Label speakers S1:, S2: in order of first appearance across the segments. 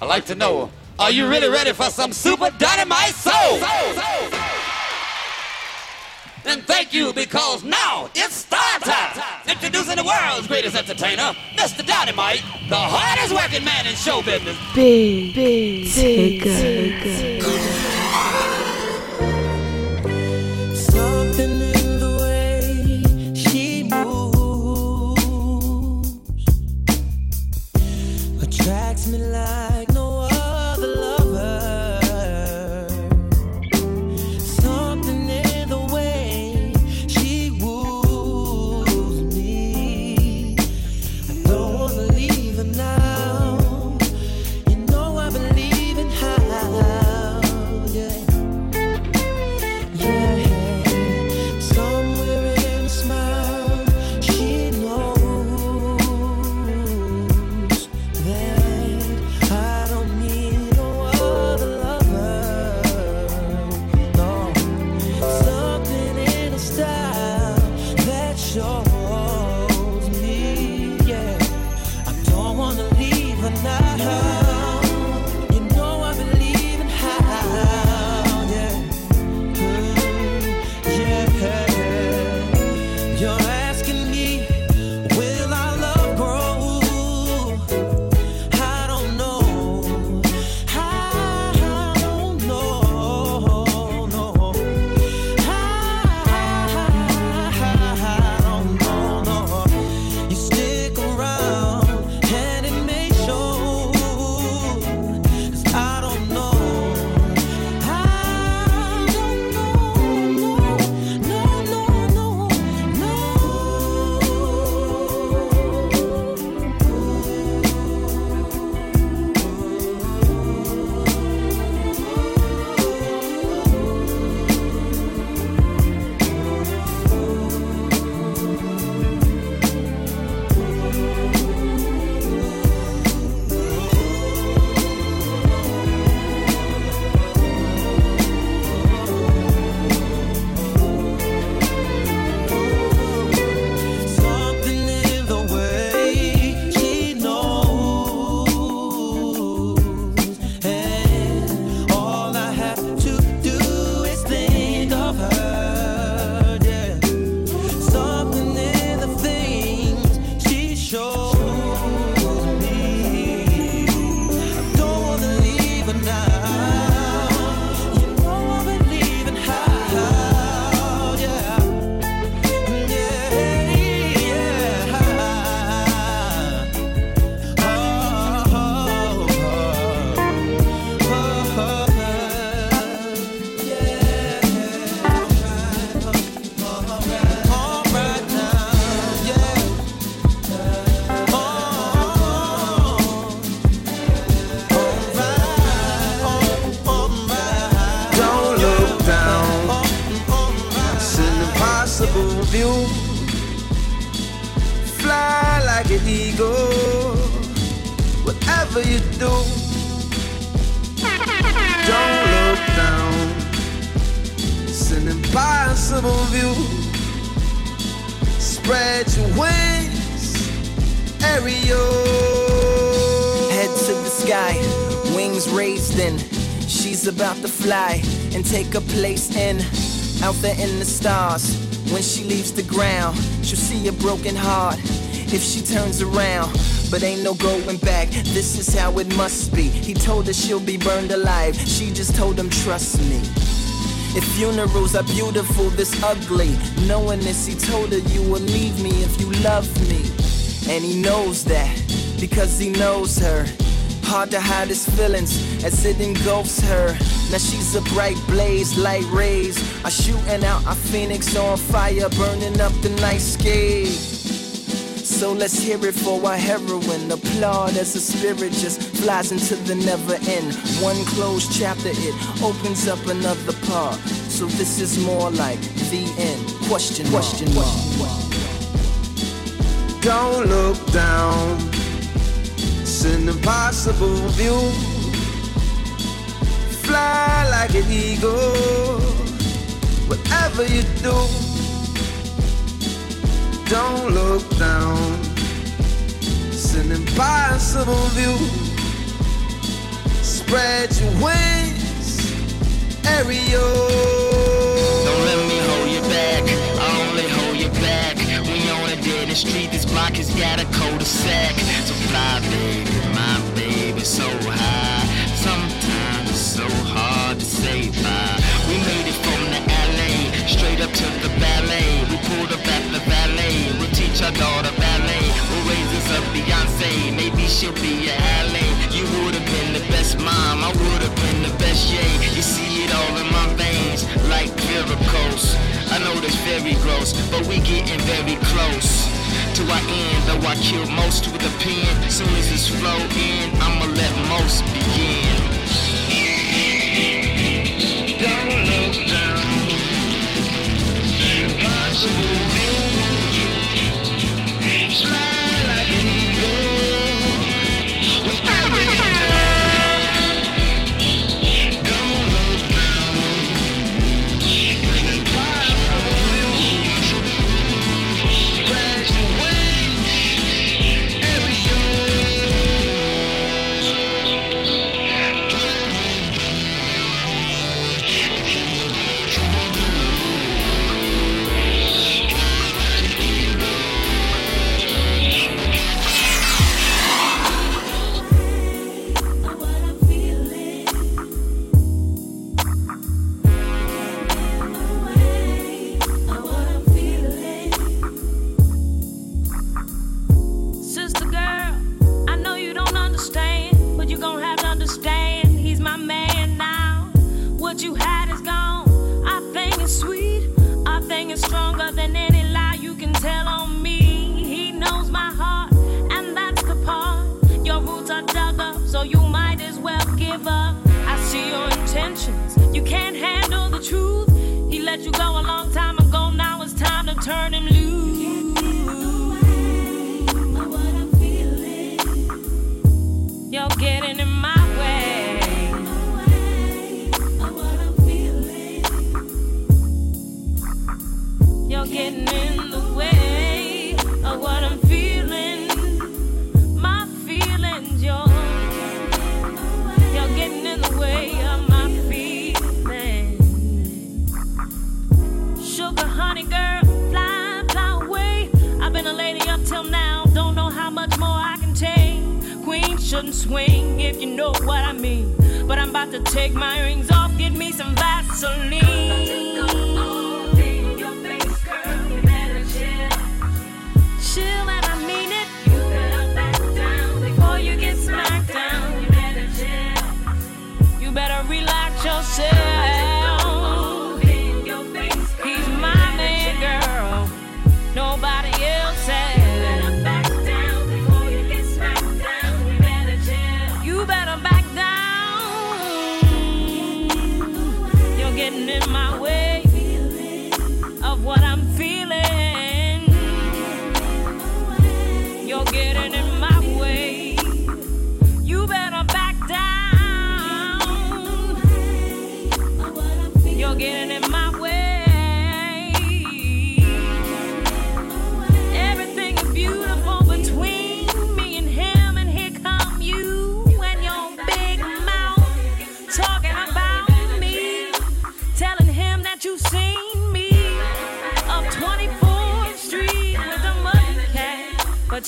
S1: I'd like to know, are you really ready for some super dynamite soul? Then thank you because now it's star time. Introducing the world's greatest entertainer, Mr. Dynamite, the hardest working man in show business.
S2: Big, big, Tigger.
S3: Something
S4: wings
S3: raised in. She's about to fly and take a place in, out there in the stars. When she leaves the ground, she'll see a broken heart if she turns around. But ain't no going back, this is how it must be. He told her she'll be burned alive, she just told him, trust me. If funerals are beautiful, this ugly. Knowing this, he told her you will leave me if you love me. And he knows that because he knows her. Hard to hide his feelings as it engulfs her. Now she's a bright blaze, light rays are shooting out a phoenix on fire, burning up the night sky. So let's hear it for our heroine. Applaud as the spirit just flies into the never end. One closed chapter, it opens up another part. So this is more like the end. Question, question mark.
S4: Don't look down. It's an impossible view. Fly like an eagle. Whatever you do, don't look down. It's an impossible view. Spread your wings, Ariel.
S5: Don't let me hold you back. I only hold you back. Street, this block has got a cul-de-sac. So fly, baby, my baby, so high. Sometimes it's so hard to say bye. We made it from the LA, straight up to the ballet. We pulled up at the valet. We'll teach our daughter ballet. We'll raise us up Beyonce. Maybe she'll be a ally. You would have been the best mom. I would have been the best yay. You see it all in my veins, like miracles. I know that's very gross, but we getting very close to our end. Though I kill most with a pen. Soon as it's flow in, I'ma let most begin. Don't look down. Impossible
S6: to take my rings off, get me some Vaseline.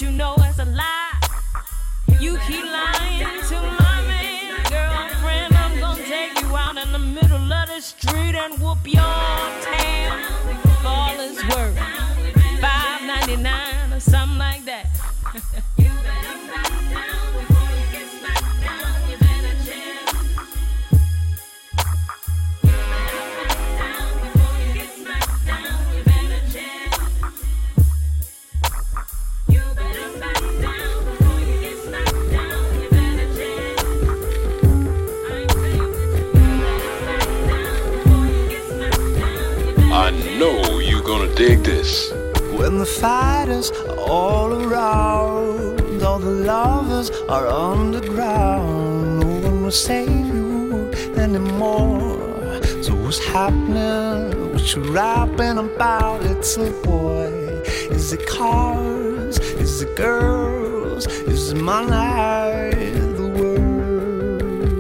S6: You know
S4: are underground. No one will save you anymore. So what's happening? What you rapping about, little boy? Is it cars? Is it girls? Is it money? The world?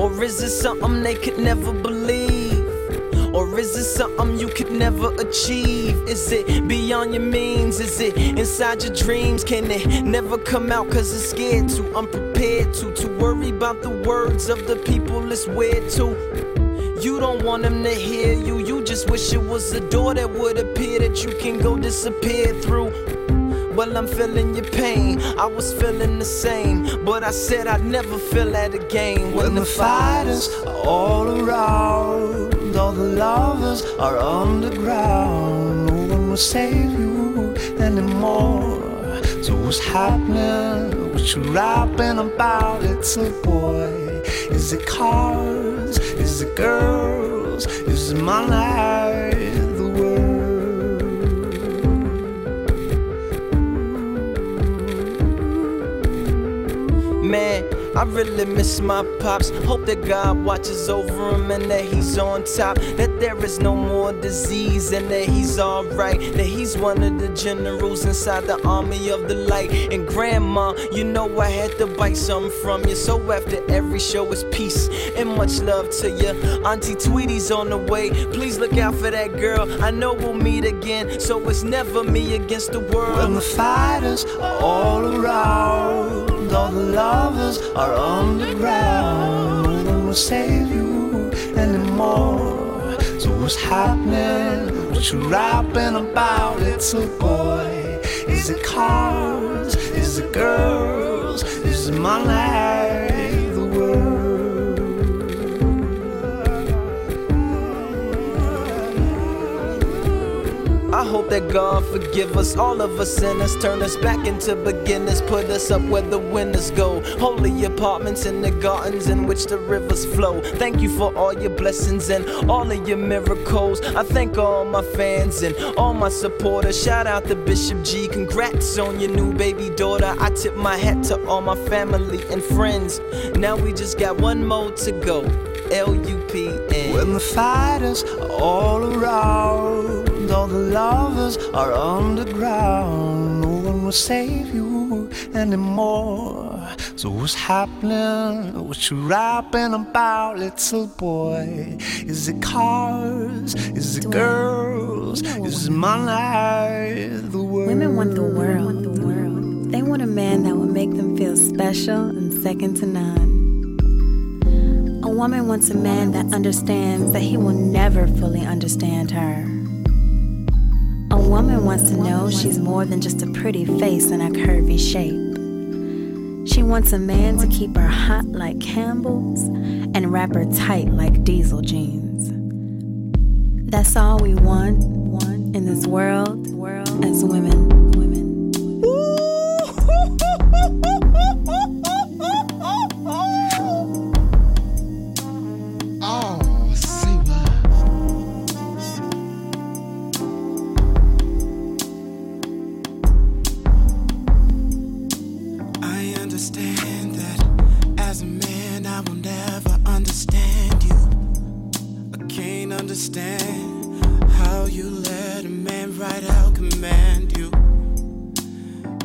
S7: Or is it something they could never believe? Or is it something you could never achieve? Is it beyond your means? Is it inside your dreams? Can it never come out cause it's scared to? Unprepared to, to worry about the words of the people it's weird to. You don't want them to hear you, you just wish it was a door that would appear that you can go disappear through. Well, I'm feeling your pain. I was feeling the same, but I said I'd never feel that again.
S8: When the fighters are all around, all the lovers are underground. No one will save you anymore. So what's happening? What you rapping about? It's a boy. Is it cars? Is it girls? Is it my life?
S7: I really miss my pops. Hope that God watches over him and that he's on top. That there is no more disease and that he's alright. That he's one of the generals inside the army of the light. And grandma, you know I had to bite something from you. So after every show is peace and much love to you. Auntie Tweety's on the way. Please look out for that girl. I know we'll meet again. So it's never me against the world.
S8: When the fighters are all around, all the lovers are underground. No one will save you anymore. So what's happening? What you rapping about? It's a boy. Is it cars? Is it girls? Is it my
S7: I hope that God forgive us, all of us sinners, turn us back into beginners, put us up where the winners go. Holy apartments in the gardens in which the rivers flow. Thank you for all your blessings and all of your miracles. I thank all my fans and all my supporters. Shout out to Bishop G, congrats on your new baby daughter. I tip my hat to all my family and friends. Now we just got one more to go. L U P N.
S8: When the fighters are all around, all the lovers are underground. No one will save you anymore. So what's happening? What you rapping about, little boy? Is it cars? Is it girls? Is it my life? The world.
S9: Women want. The world. They want a man that will make them feel special and second to none. A woman wants a man that understands that he will never fully understand her. Woman wants to know she's more than just a pretty face and a curvy shape. She wants a man to keep her hot like Campbell's and wrap her tight like diesel jeans. That's all we want in this world as women.
S10: understand how you let a man right out command you.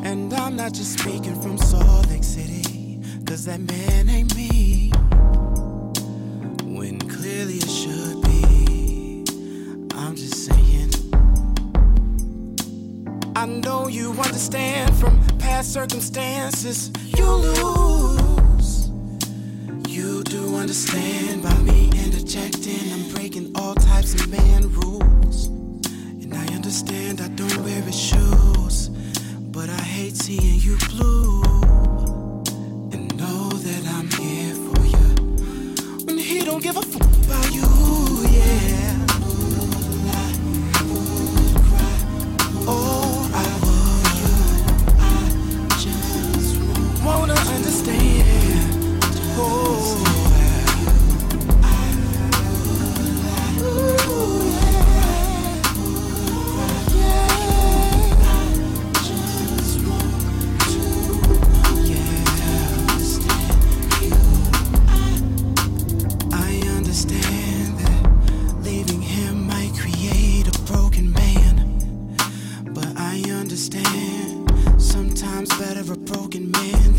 S10: And I'm not just speaking from Salt Lake City, cause that man ain't me. When clearly it should be. I'm just saying. I know you understand from past circumstances. You lose. You do understand by me understand I don't wear his shoes. But I hate seeing you blue. understand.
S11: Sometimes better
S10: a broken man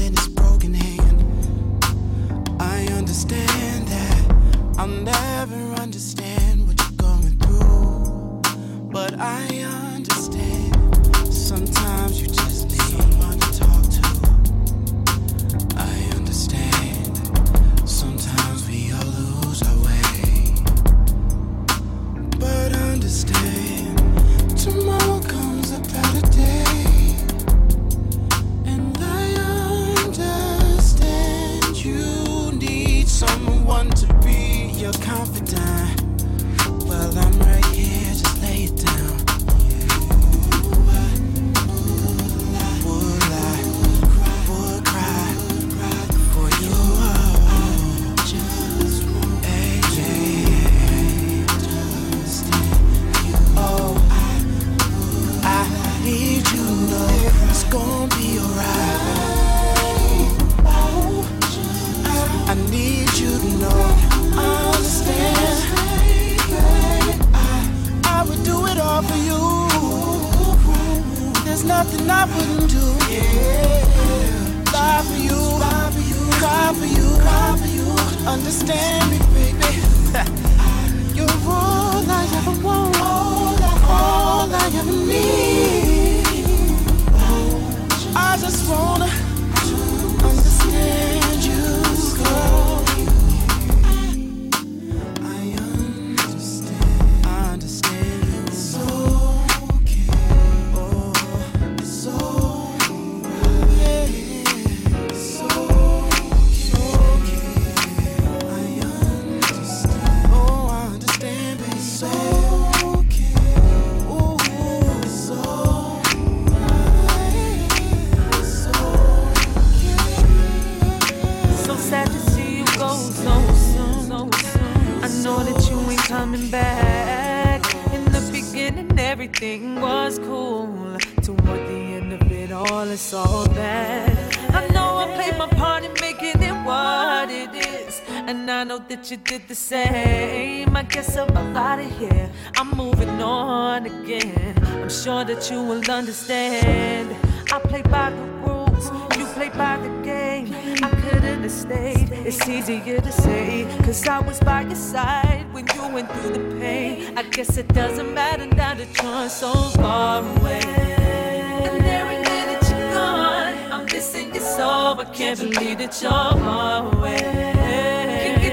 S10: That you did the same. I guess I'm out of here. I'm moving on again. I'm sure that you will understand. I play by the rules, you play by the game. I couldn't have stayed. It's easier to say, cause I was by your side when you went through the pain. I guess it doesn't matter now that you're so far away. And every minute you're gone, I'm missing you so. I can't believe that you're far away.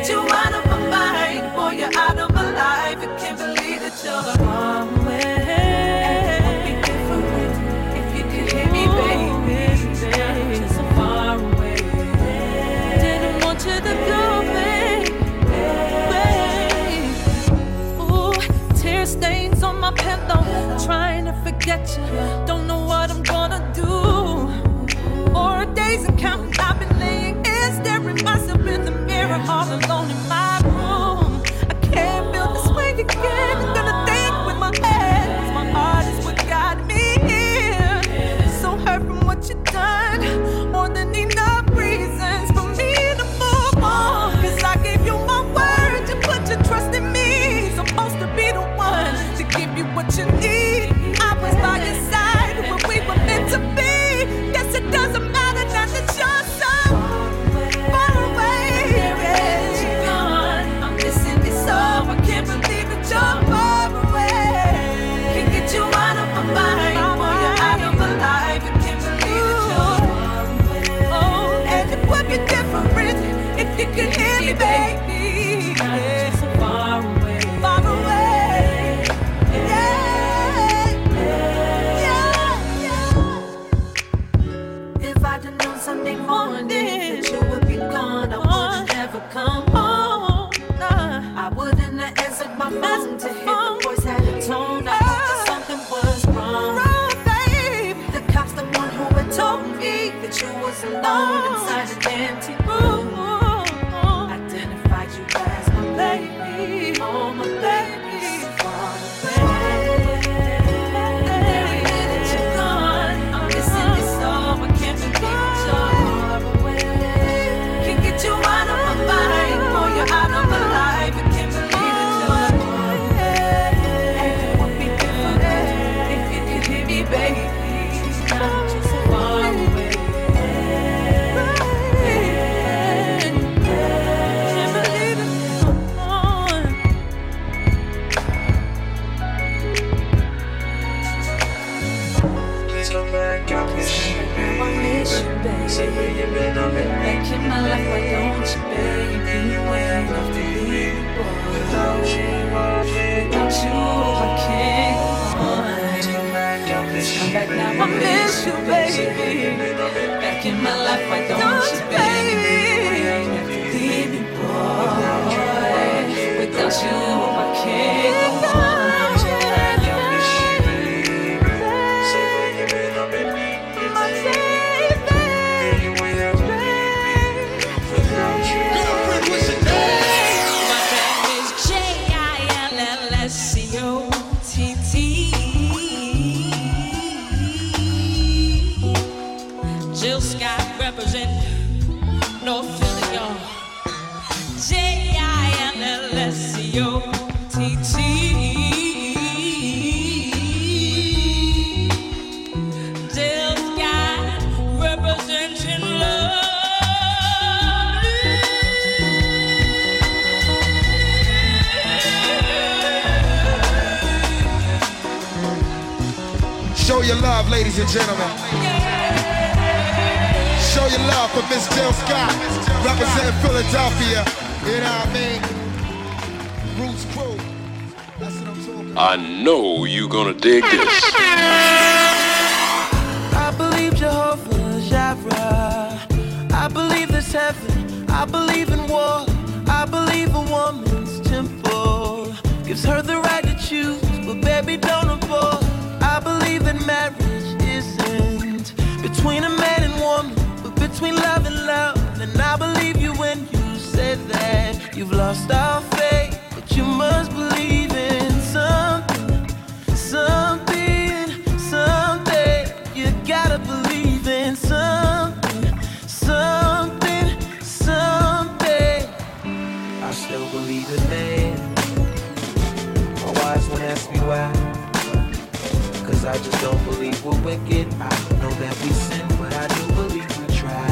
S10: Get you out of my mind, boy, you're out of my life. I can't believe that you're be different if you could hear me, baby. You're so far away. Didn't want you to go. Ooh, tear stains on my pillow. Trying to forget you. Don't know what I'm gonna do. Four days and counting.
S6: 我只。Miss you, baby. Back in my life, why don't you, baby? After leaving, boy, without you, I can't
S12: gentlemen. Show your love for Miss Jill Scott, representing Philadelphia. You know what I mean? Roots Crew. That's what I'm talking
S13: I know you're gonna dig this.
S3: Wise one ask me why. Cause I just don't believe we're wicked. I know that we sin, but I do believe we try.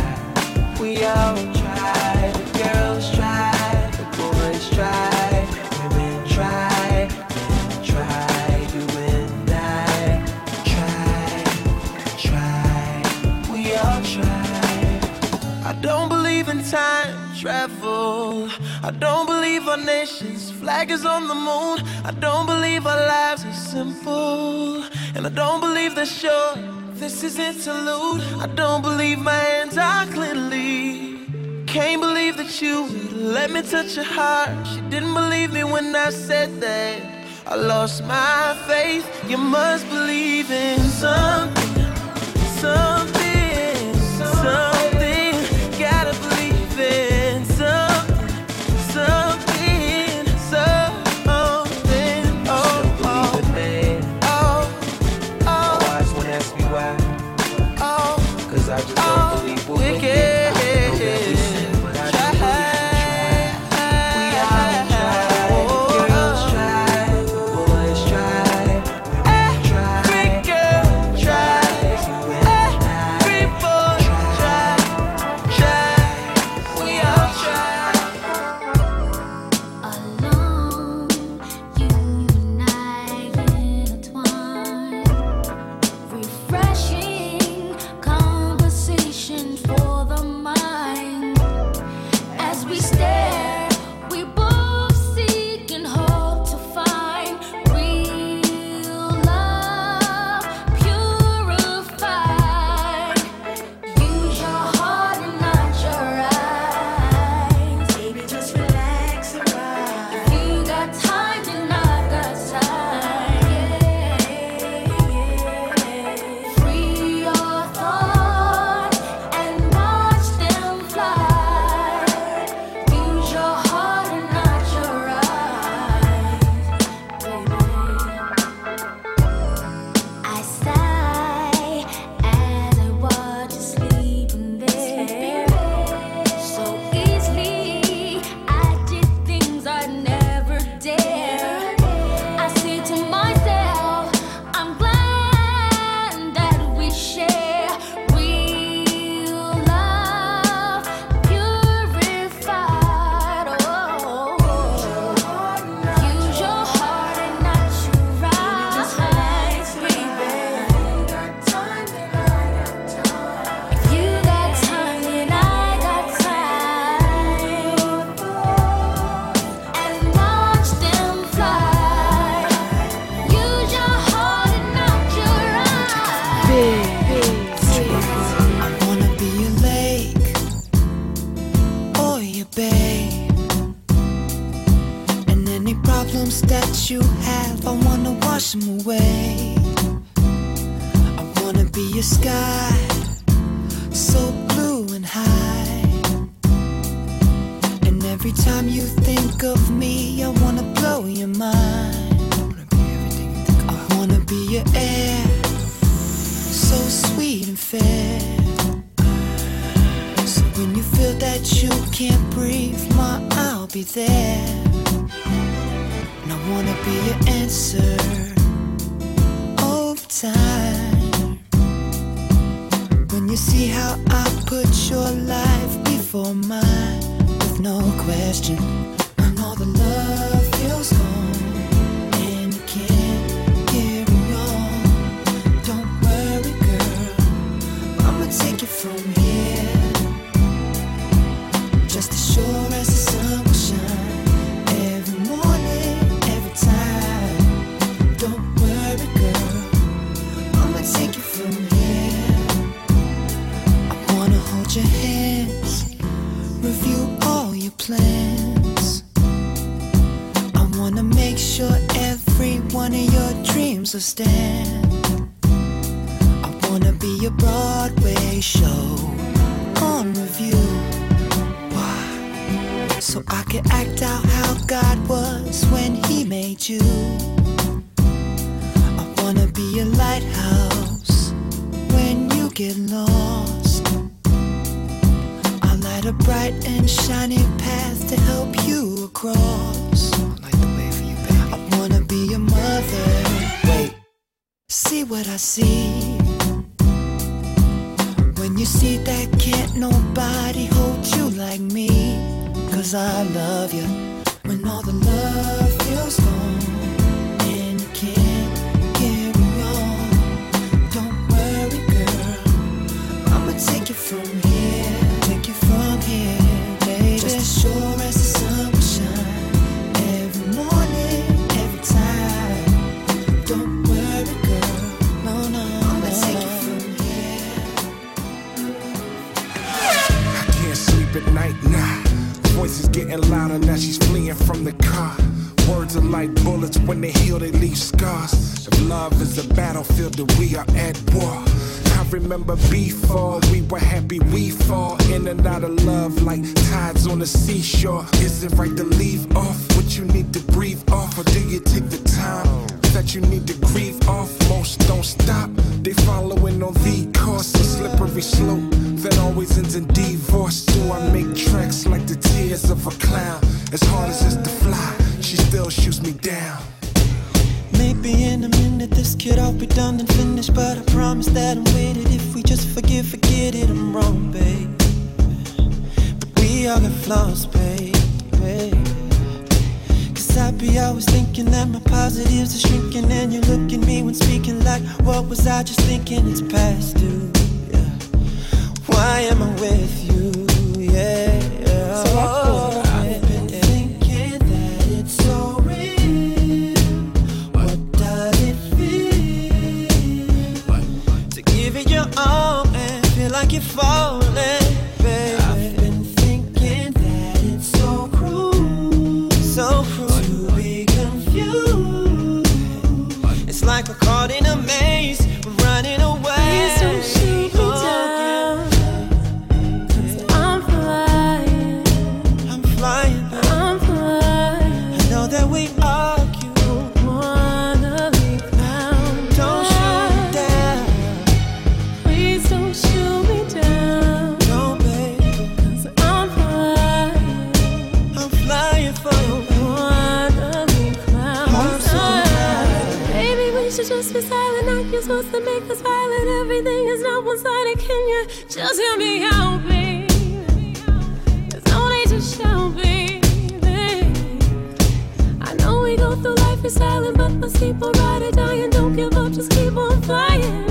S3: We all try. The girls try. The boys try. Women try. Men try. You and I try. Try. We all try. I don't believe in time travel. I don't believe our nation's flag is on the moon. I don't believe our lives are simple. And I don't believe they're this is interlude. I don't believe my hands are cleanly. Can't believe that you let me touch your heart. She didn't believe me when I said that. I lost my faith. You must believe in something, something,
S4: over time. When you see how I put your life before mine, with no question,
S14: getting louder now. She's fleeing from the car. Words are like bullets when they heal, they leave scars. If love is a battlefield, then we are at war. Remember before we were happy, we fall in and out of love like tides on the seashore. Is it right to leave off what you need to breathe off, or do you take the time that you need to grieve off? Most don't stop, they following on the course, a slippery slope that always ends in divorce. So I make tracks like the tears of a clown. As hard as it's to fly, she still shoots me down.
S4: Maybe in a minute this could all be done and finished, but I promise that I'm with it. If we just forgive, forget it, I'm wrong, babe. But we all got flaws, babe. Cause I be always thinking that my positives are shrinking, and you look at me when speaking like, what was I just thinking? It's past due. Yeah. Why am I with you? Feel
S6: should just be silent. Like you're supposed to make us violent. Everything is not one sided. Can you just hear me out, baby? There's no need to shout, baby. I know we go through life in silence, but let's keep on riding, dying. Don't give up, just keep on flying.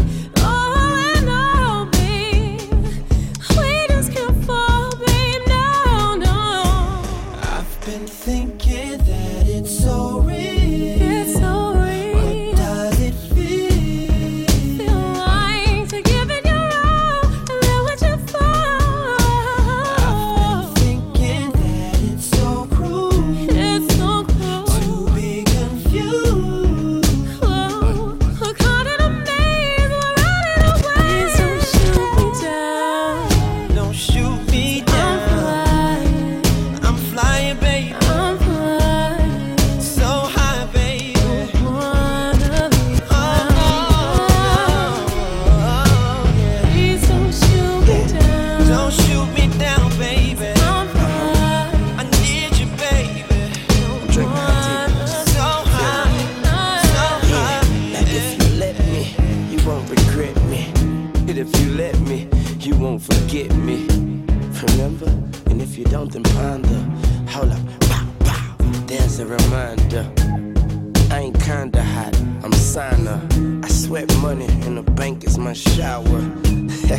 S15: Shower.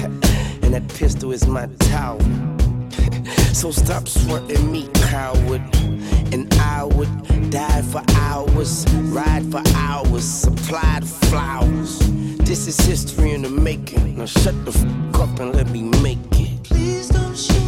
S15: and that pistol is my towel. so stop sweating me, coward. And I would die for hours, ride for hours, supply the flowers. This is history in the making. Now shut the fuck up and let me make it.
S16: Please don't shoot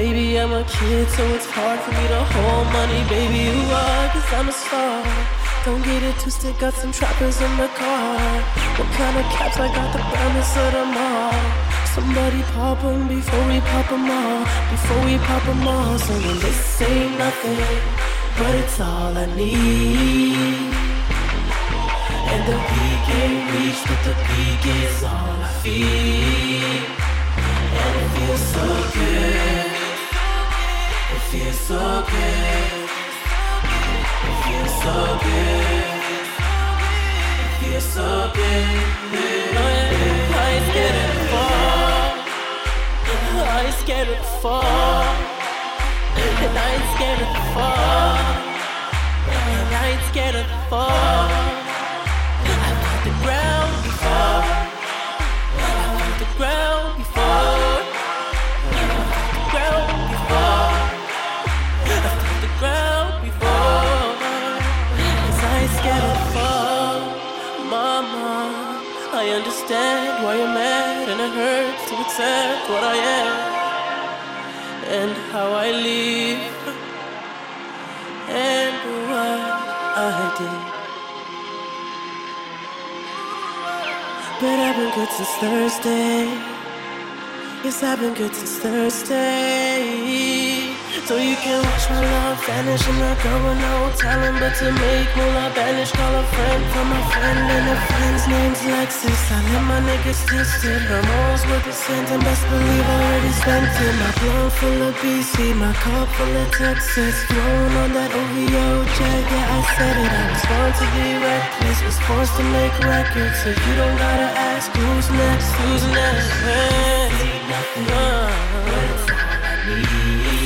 S16: baby. I'm a kid, so it's hard for me to hold money, baby. You are, cause I'm a star. Don't get it twisted, got some trappers in the car. What kind of caps? I got the brightness of them all. Somebody pop 'em before we pop 'em all. Before we pop 'em all. So when this ain't nothing, but it's all I need. And the peak ain't reached, but the peak is all I feel. And it feels so good. It feels so good. It feels so good. It feels so good. I ain't scared of fall. I ain't scared of fall. And I ain't scared of fall. And I ain't scared of fall. I've hit the ground I understand why you're mad and it hurts to accept what I am and how I live and what I did. But I've been good since Thursday. Yes, I've been good since Thursday. So you can watch my love vanish. I'm not going no telling, but to make moolah banish, call a friend from a friend, and a friend's name's Lexus. I let my niggas test it. Her the scent, and best believe I already spent it. My blood full of BC, my cup full of Texas. Thrown on that OVO jet, yeah, I said it. I was born to be reckless, was forced to make records. So you don't gotta ask who's next, who's next. Nothing, but it's all I need.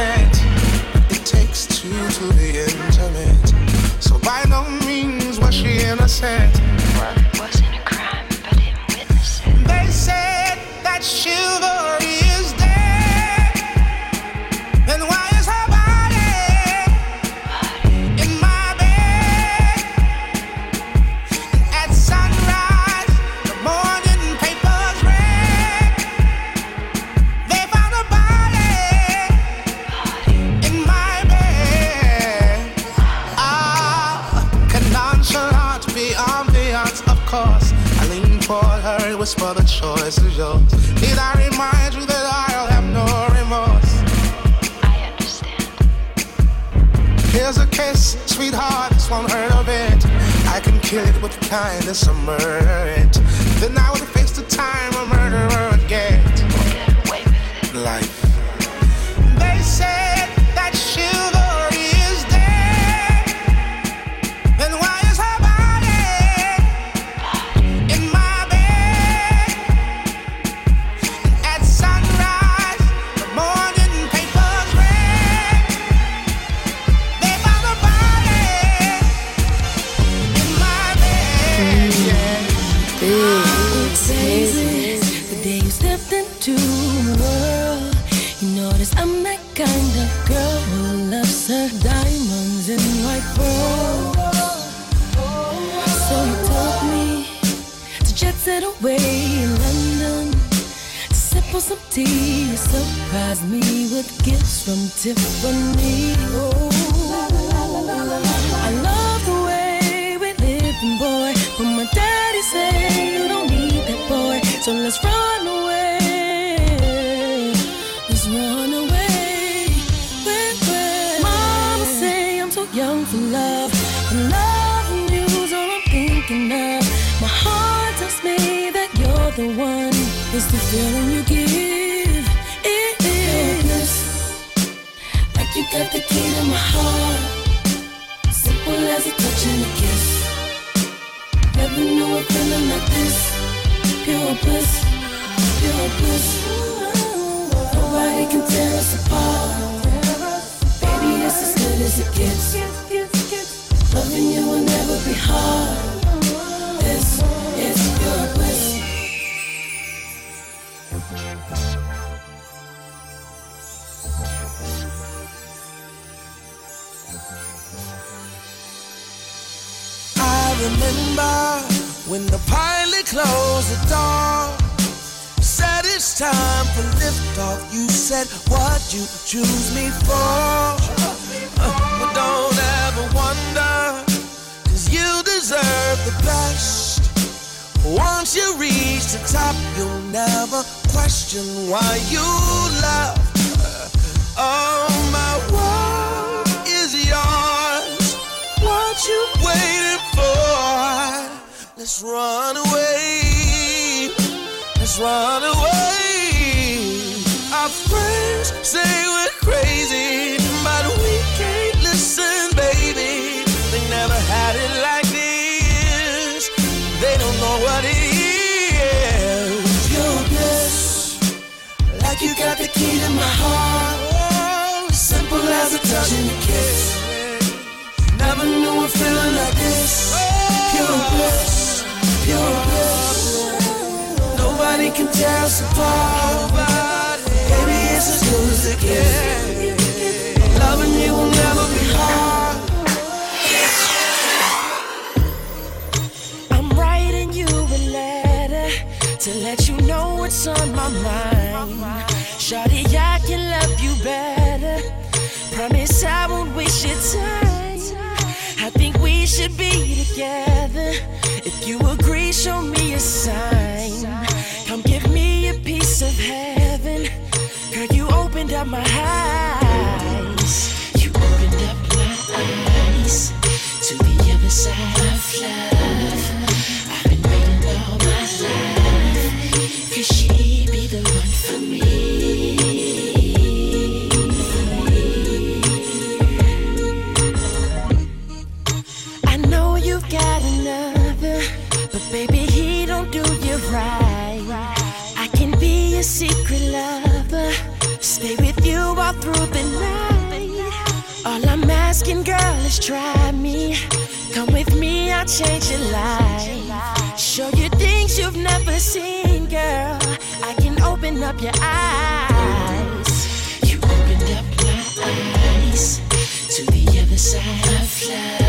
S17: incident.
S16: Who diamonds and white pearl. So you took me to jet set away in London to sip on some tea. You surprised me with gifts from Tiffany. Oh, I love the way we live, boy, when my daddy say you don't need that boy, so let's run It's the feeling you give. Is like you got the key to my heart. Simple as a touch and a kiss. Never knew a feeling like this. Pure bliss, pure bliss. Nobody can tear us apart. Baby, it's as good as it gets. Loving you will never be hard.
S18: Remember when the pilot closed the door. Said it's time for liftoff. You said, What you choose me for? Uh, but don't ever wonder, cause you deserve the best. Once you reach the top, you'll never question why you love. Oh, my world is yours. What you waiting for? Let's run away. Let's run away. Our friends say tear us apart. Baby, it's as good as it gets. Loving you will never be hard.
S16: I'm writing you a letter to let you know what's on my mind. Shawty, I can love you better. Promise I won't waste your time. I think we should be together. If you agree, show me a sign. Of heaven. Girl, you opened up my eyes. You opened up my eyes to the other side of love. I've been waiting all my life. Could she be the one for me? I know you've got another, but baby, he don't do you right. Secret lover, stay with you all through the night. All I'm asking, girl, is try me. Come with me, I'll change your life. Show you things you've never seen, girl. I can open up your eyes. You opened up my eyes to the other side of love.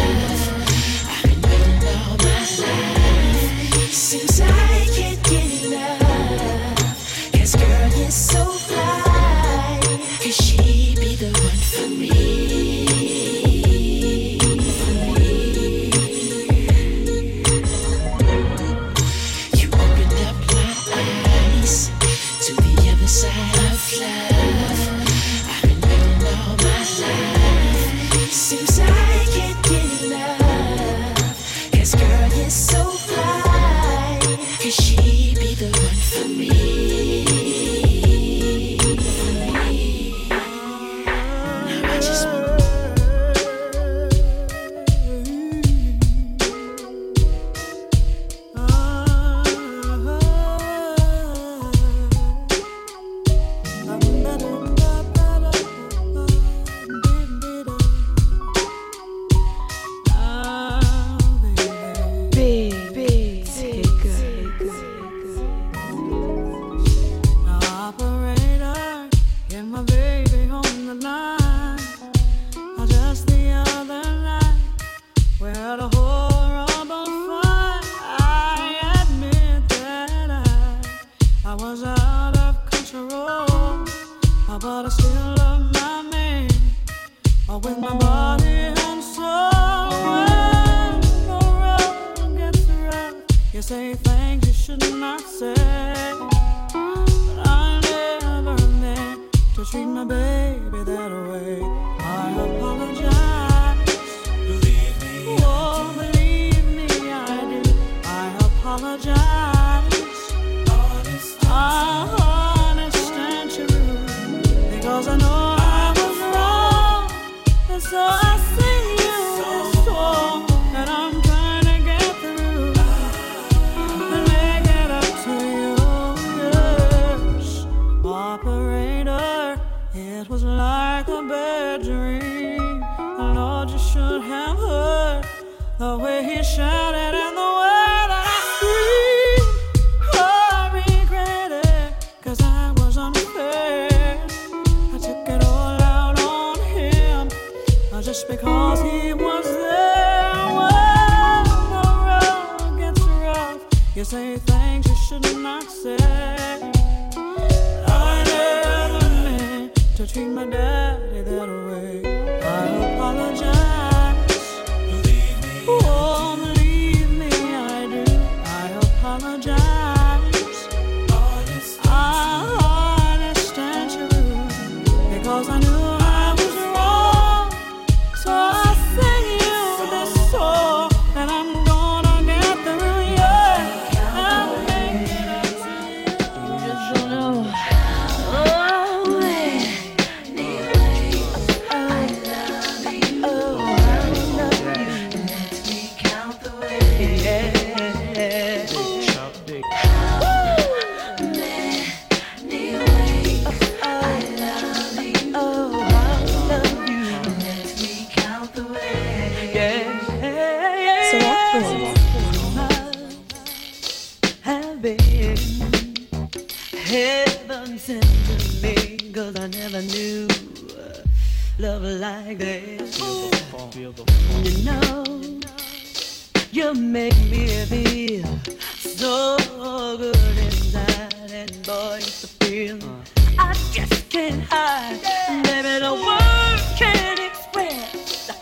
S19: heaven sent to me, cause I never knew love like this. Beautiful. Beautiful. You know, you make me feel so good inside, and boy, it's a feeling uh. I just can't hide. Yeah. Baby, the words can't express.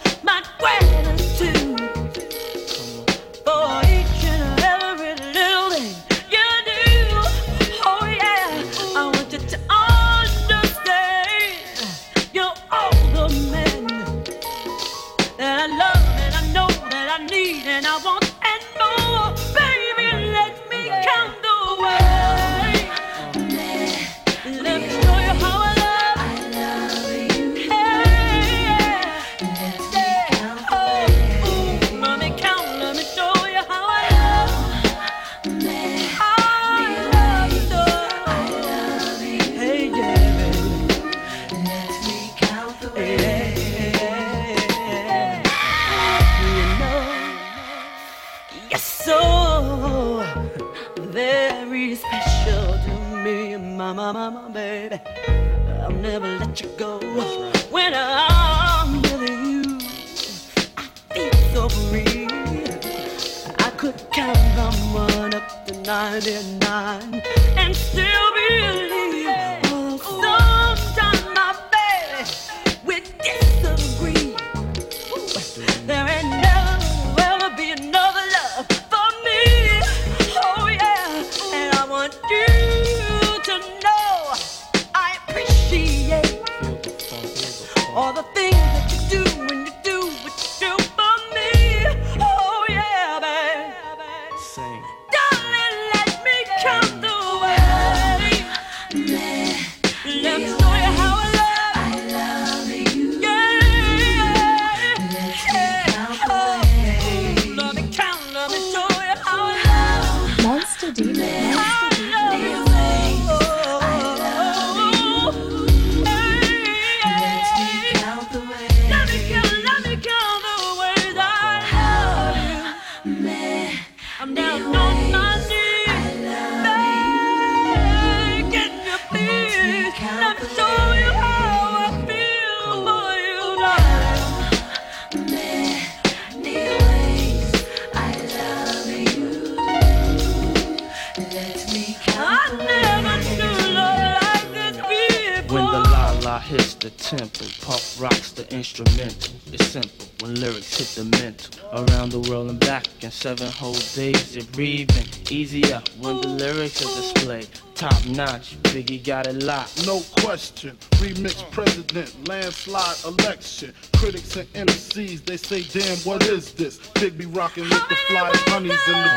S20: watch. Biggie got it locked.
S21: No question. Remix president, landslide election. Critics and MCs, they say, damn, what is this? Big be rocking with the fly honeys in the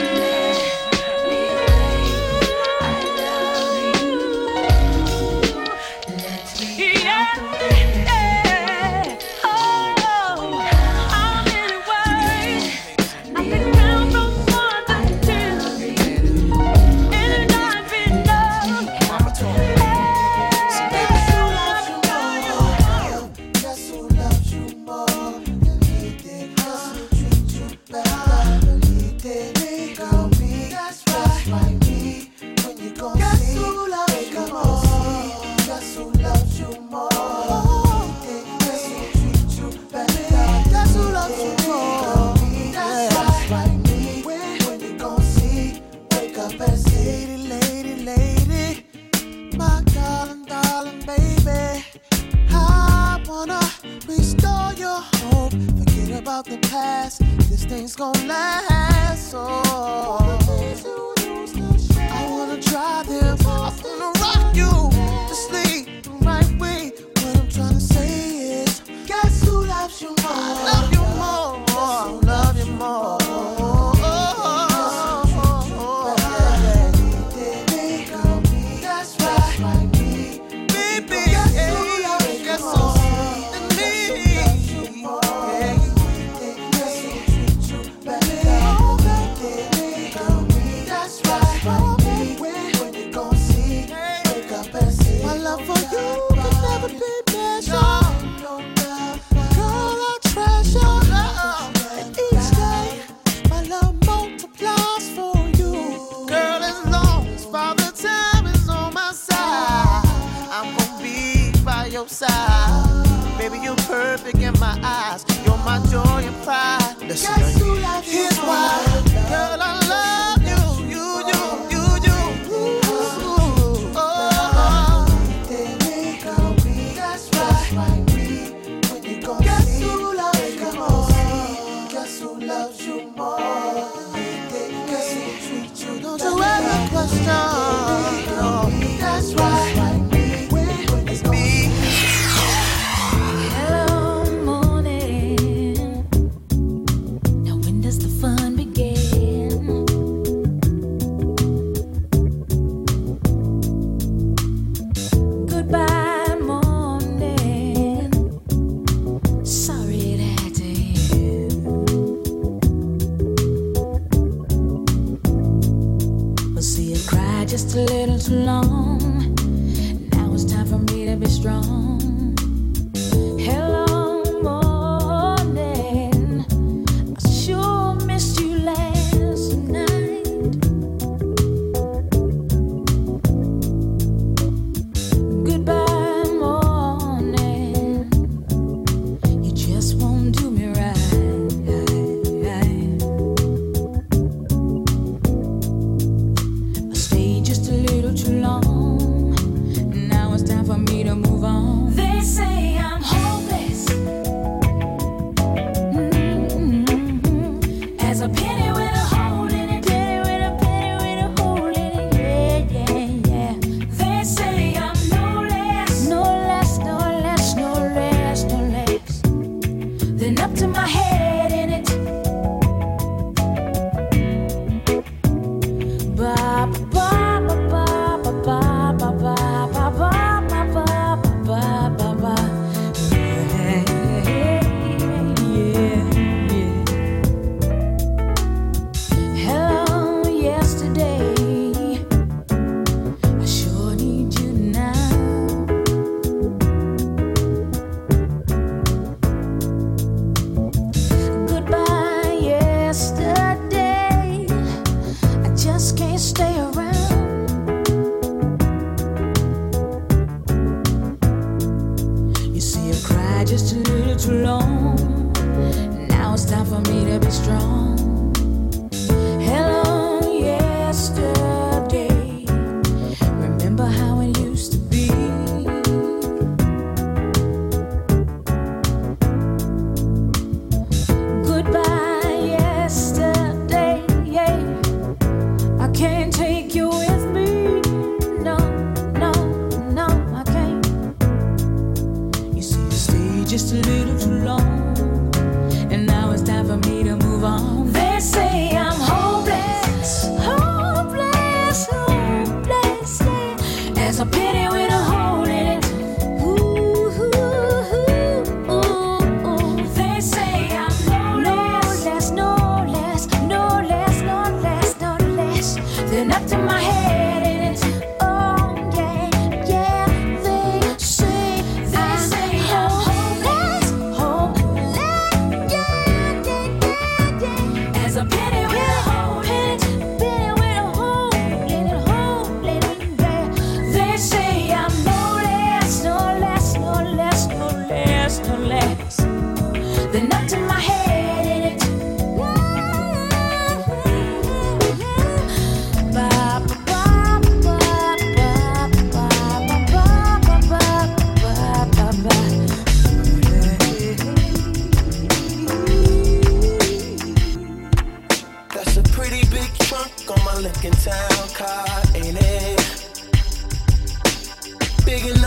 S21: business.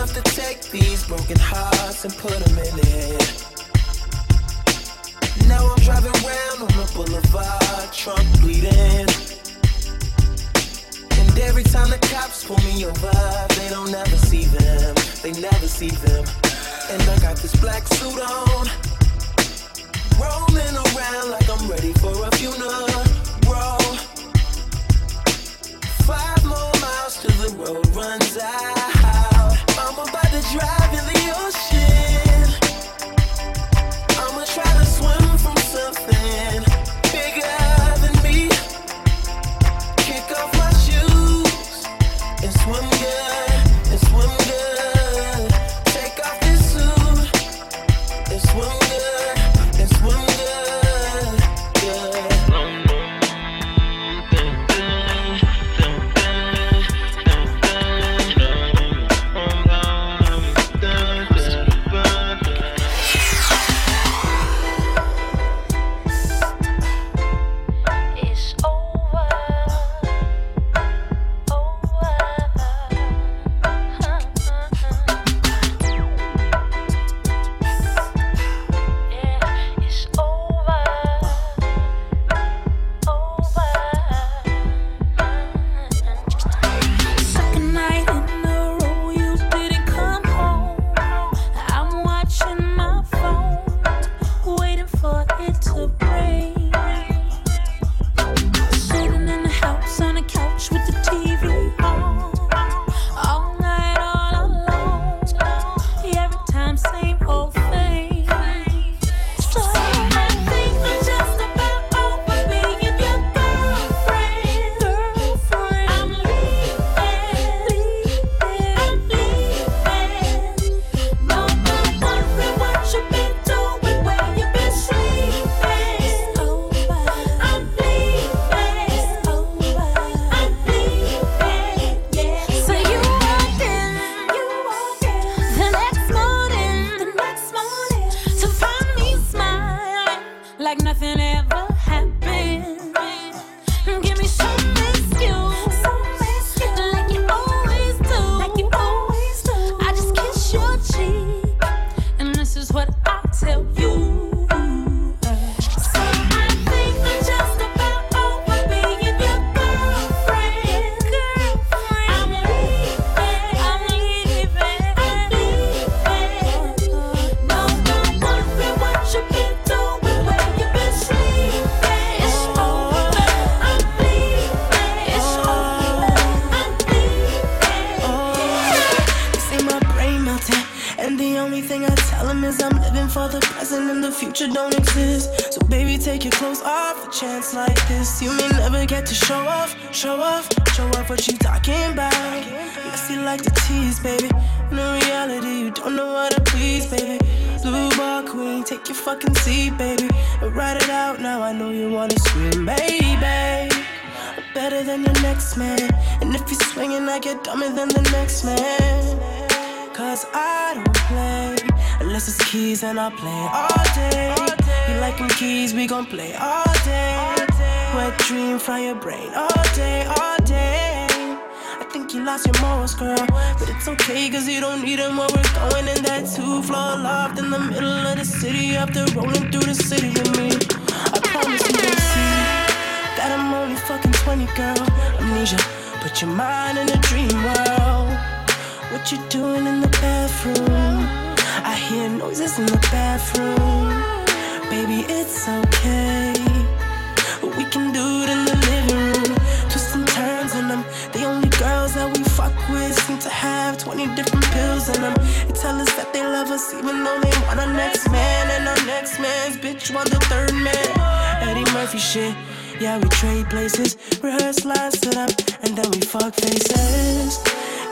S22: enough to take these broken hearts and put them in it. Now I'm driving round on the boulevard, trunk bleeding. And every time the cops pull me over, they don't ever see them. They never see them. And I got this black suit on, rolling around like I'm ready for a funeral. Five more miles till the road runs out.
S23: play all day. Wet dream from your brain all day, all day. I think you lost your morals, girl. But it's okay, cause you don't need them when we're going in that two floor loft in the middle of the city. after rolling through the city with me. I promise you can see that I'm only fucking 20, girl. Amnesia, put your mind in a dream world. What you doing in the bathroom? I hear noises in the bathroom. Baby, it's okay. We can do it in the living room. Twisting turns in them. The only girls that we fuck with seem to have 20 different pills in them. They tell us that they love us even though they want our next man. And our next man's bitch want the third man. Eddie Murphy shit. Yeah, we trade places, rehearse lines set up, and then we fuck faces.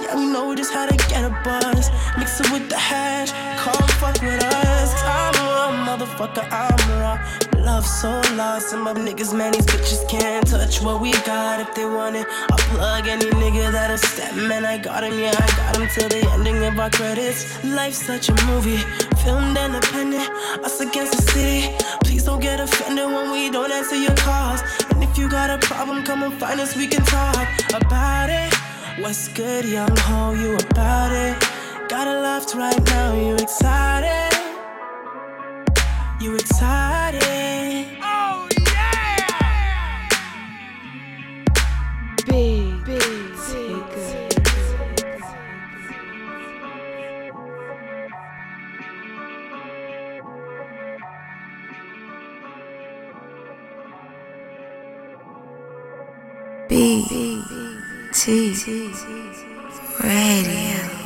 S23: Yeah, we know just how to get a buzz. Mix it with the hash, come fuck with us. I'm raw, motherfucker, I'm raw. Love so lost, and my niggas, man, these bitches can't touch what we got if they want it. I'll plug any nigga that'll step, man, I got him, yeah, I got him till the ending of our credits. Life's such a movie, filmed independent, us against the city. Please don't get offended when we don't answer your calls. And if you got a problem, come and find us, we can talk about it. What's good, young ho? You about it? Got a left right now, you excited? You excited? Oh yeah!
S2: Big, big, take B T Radio.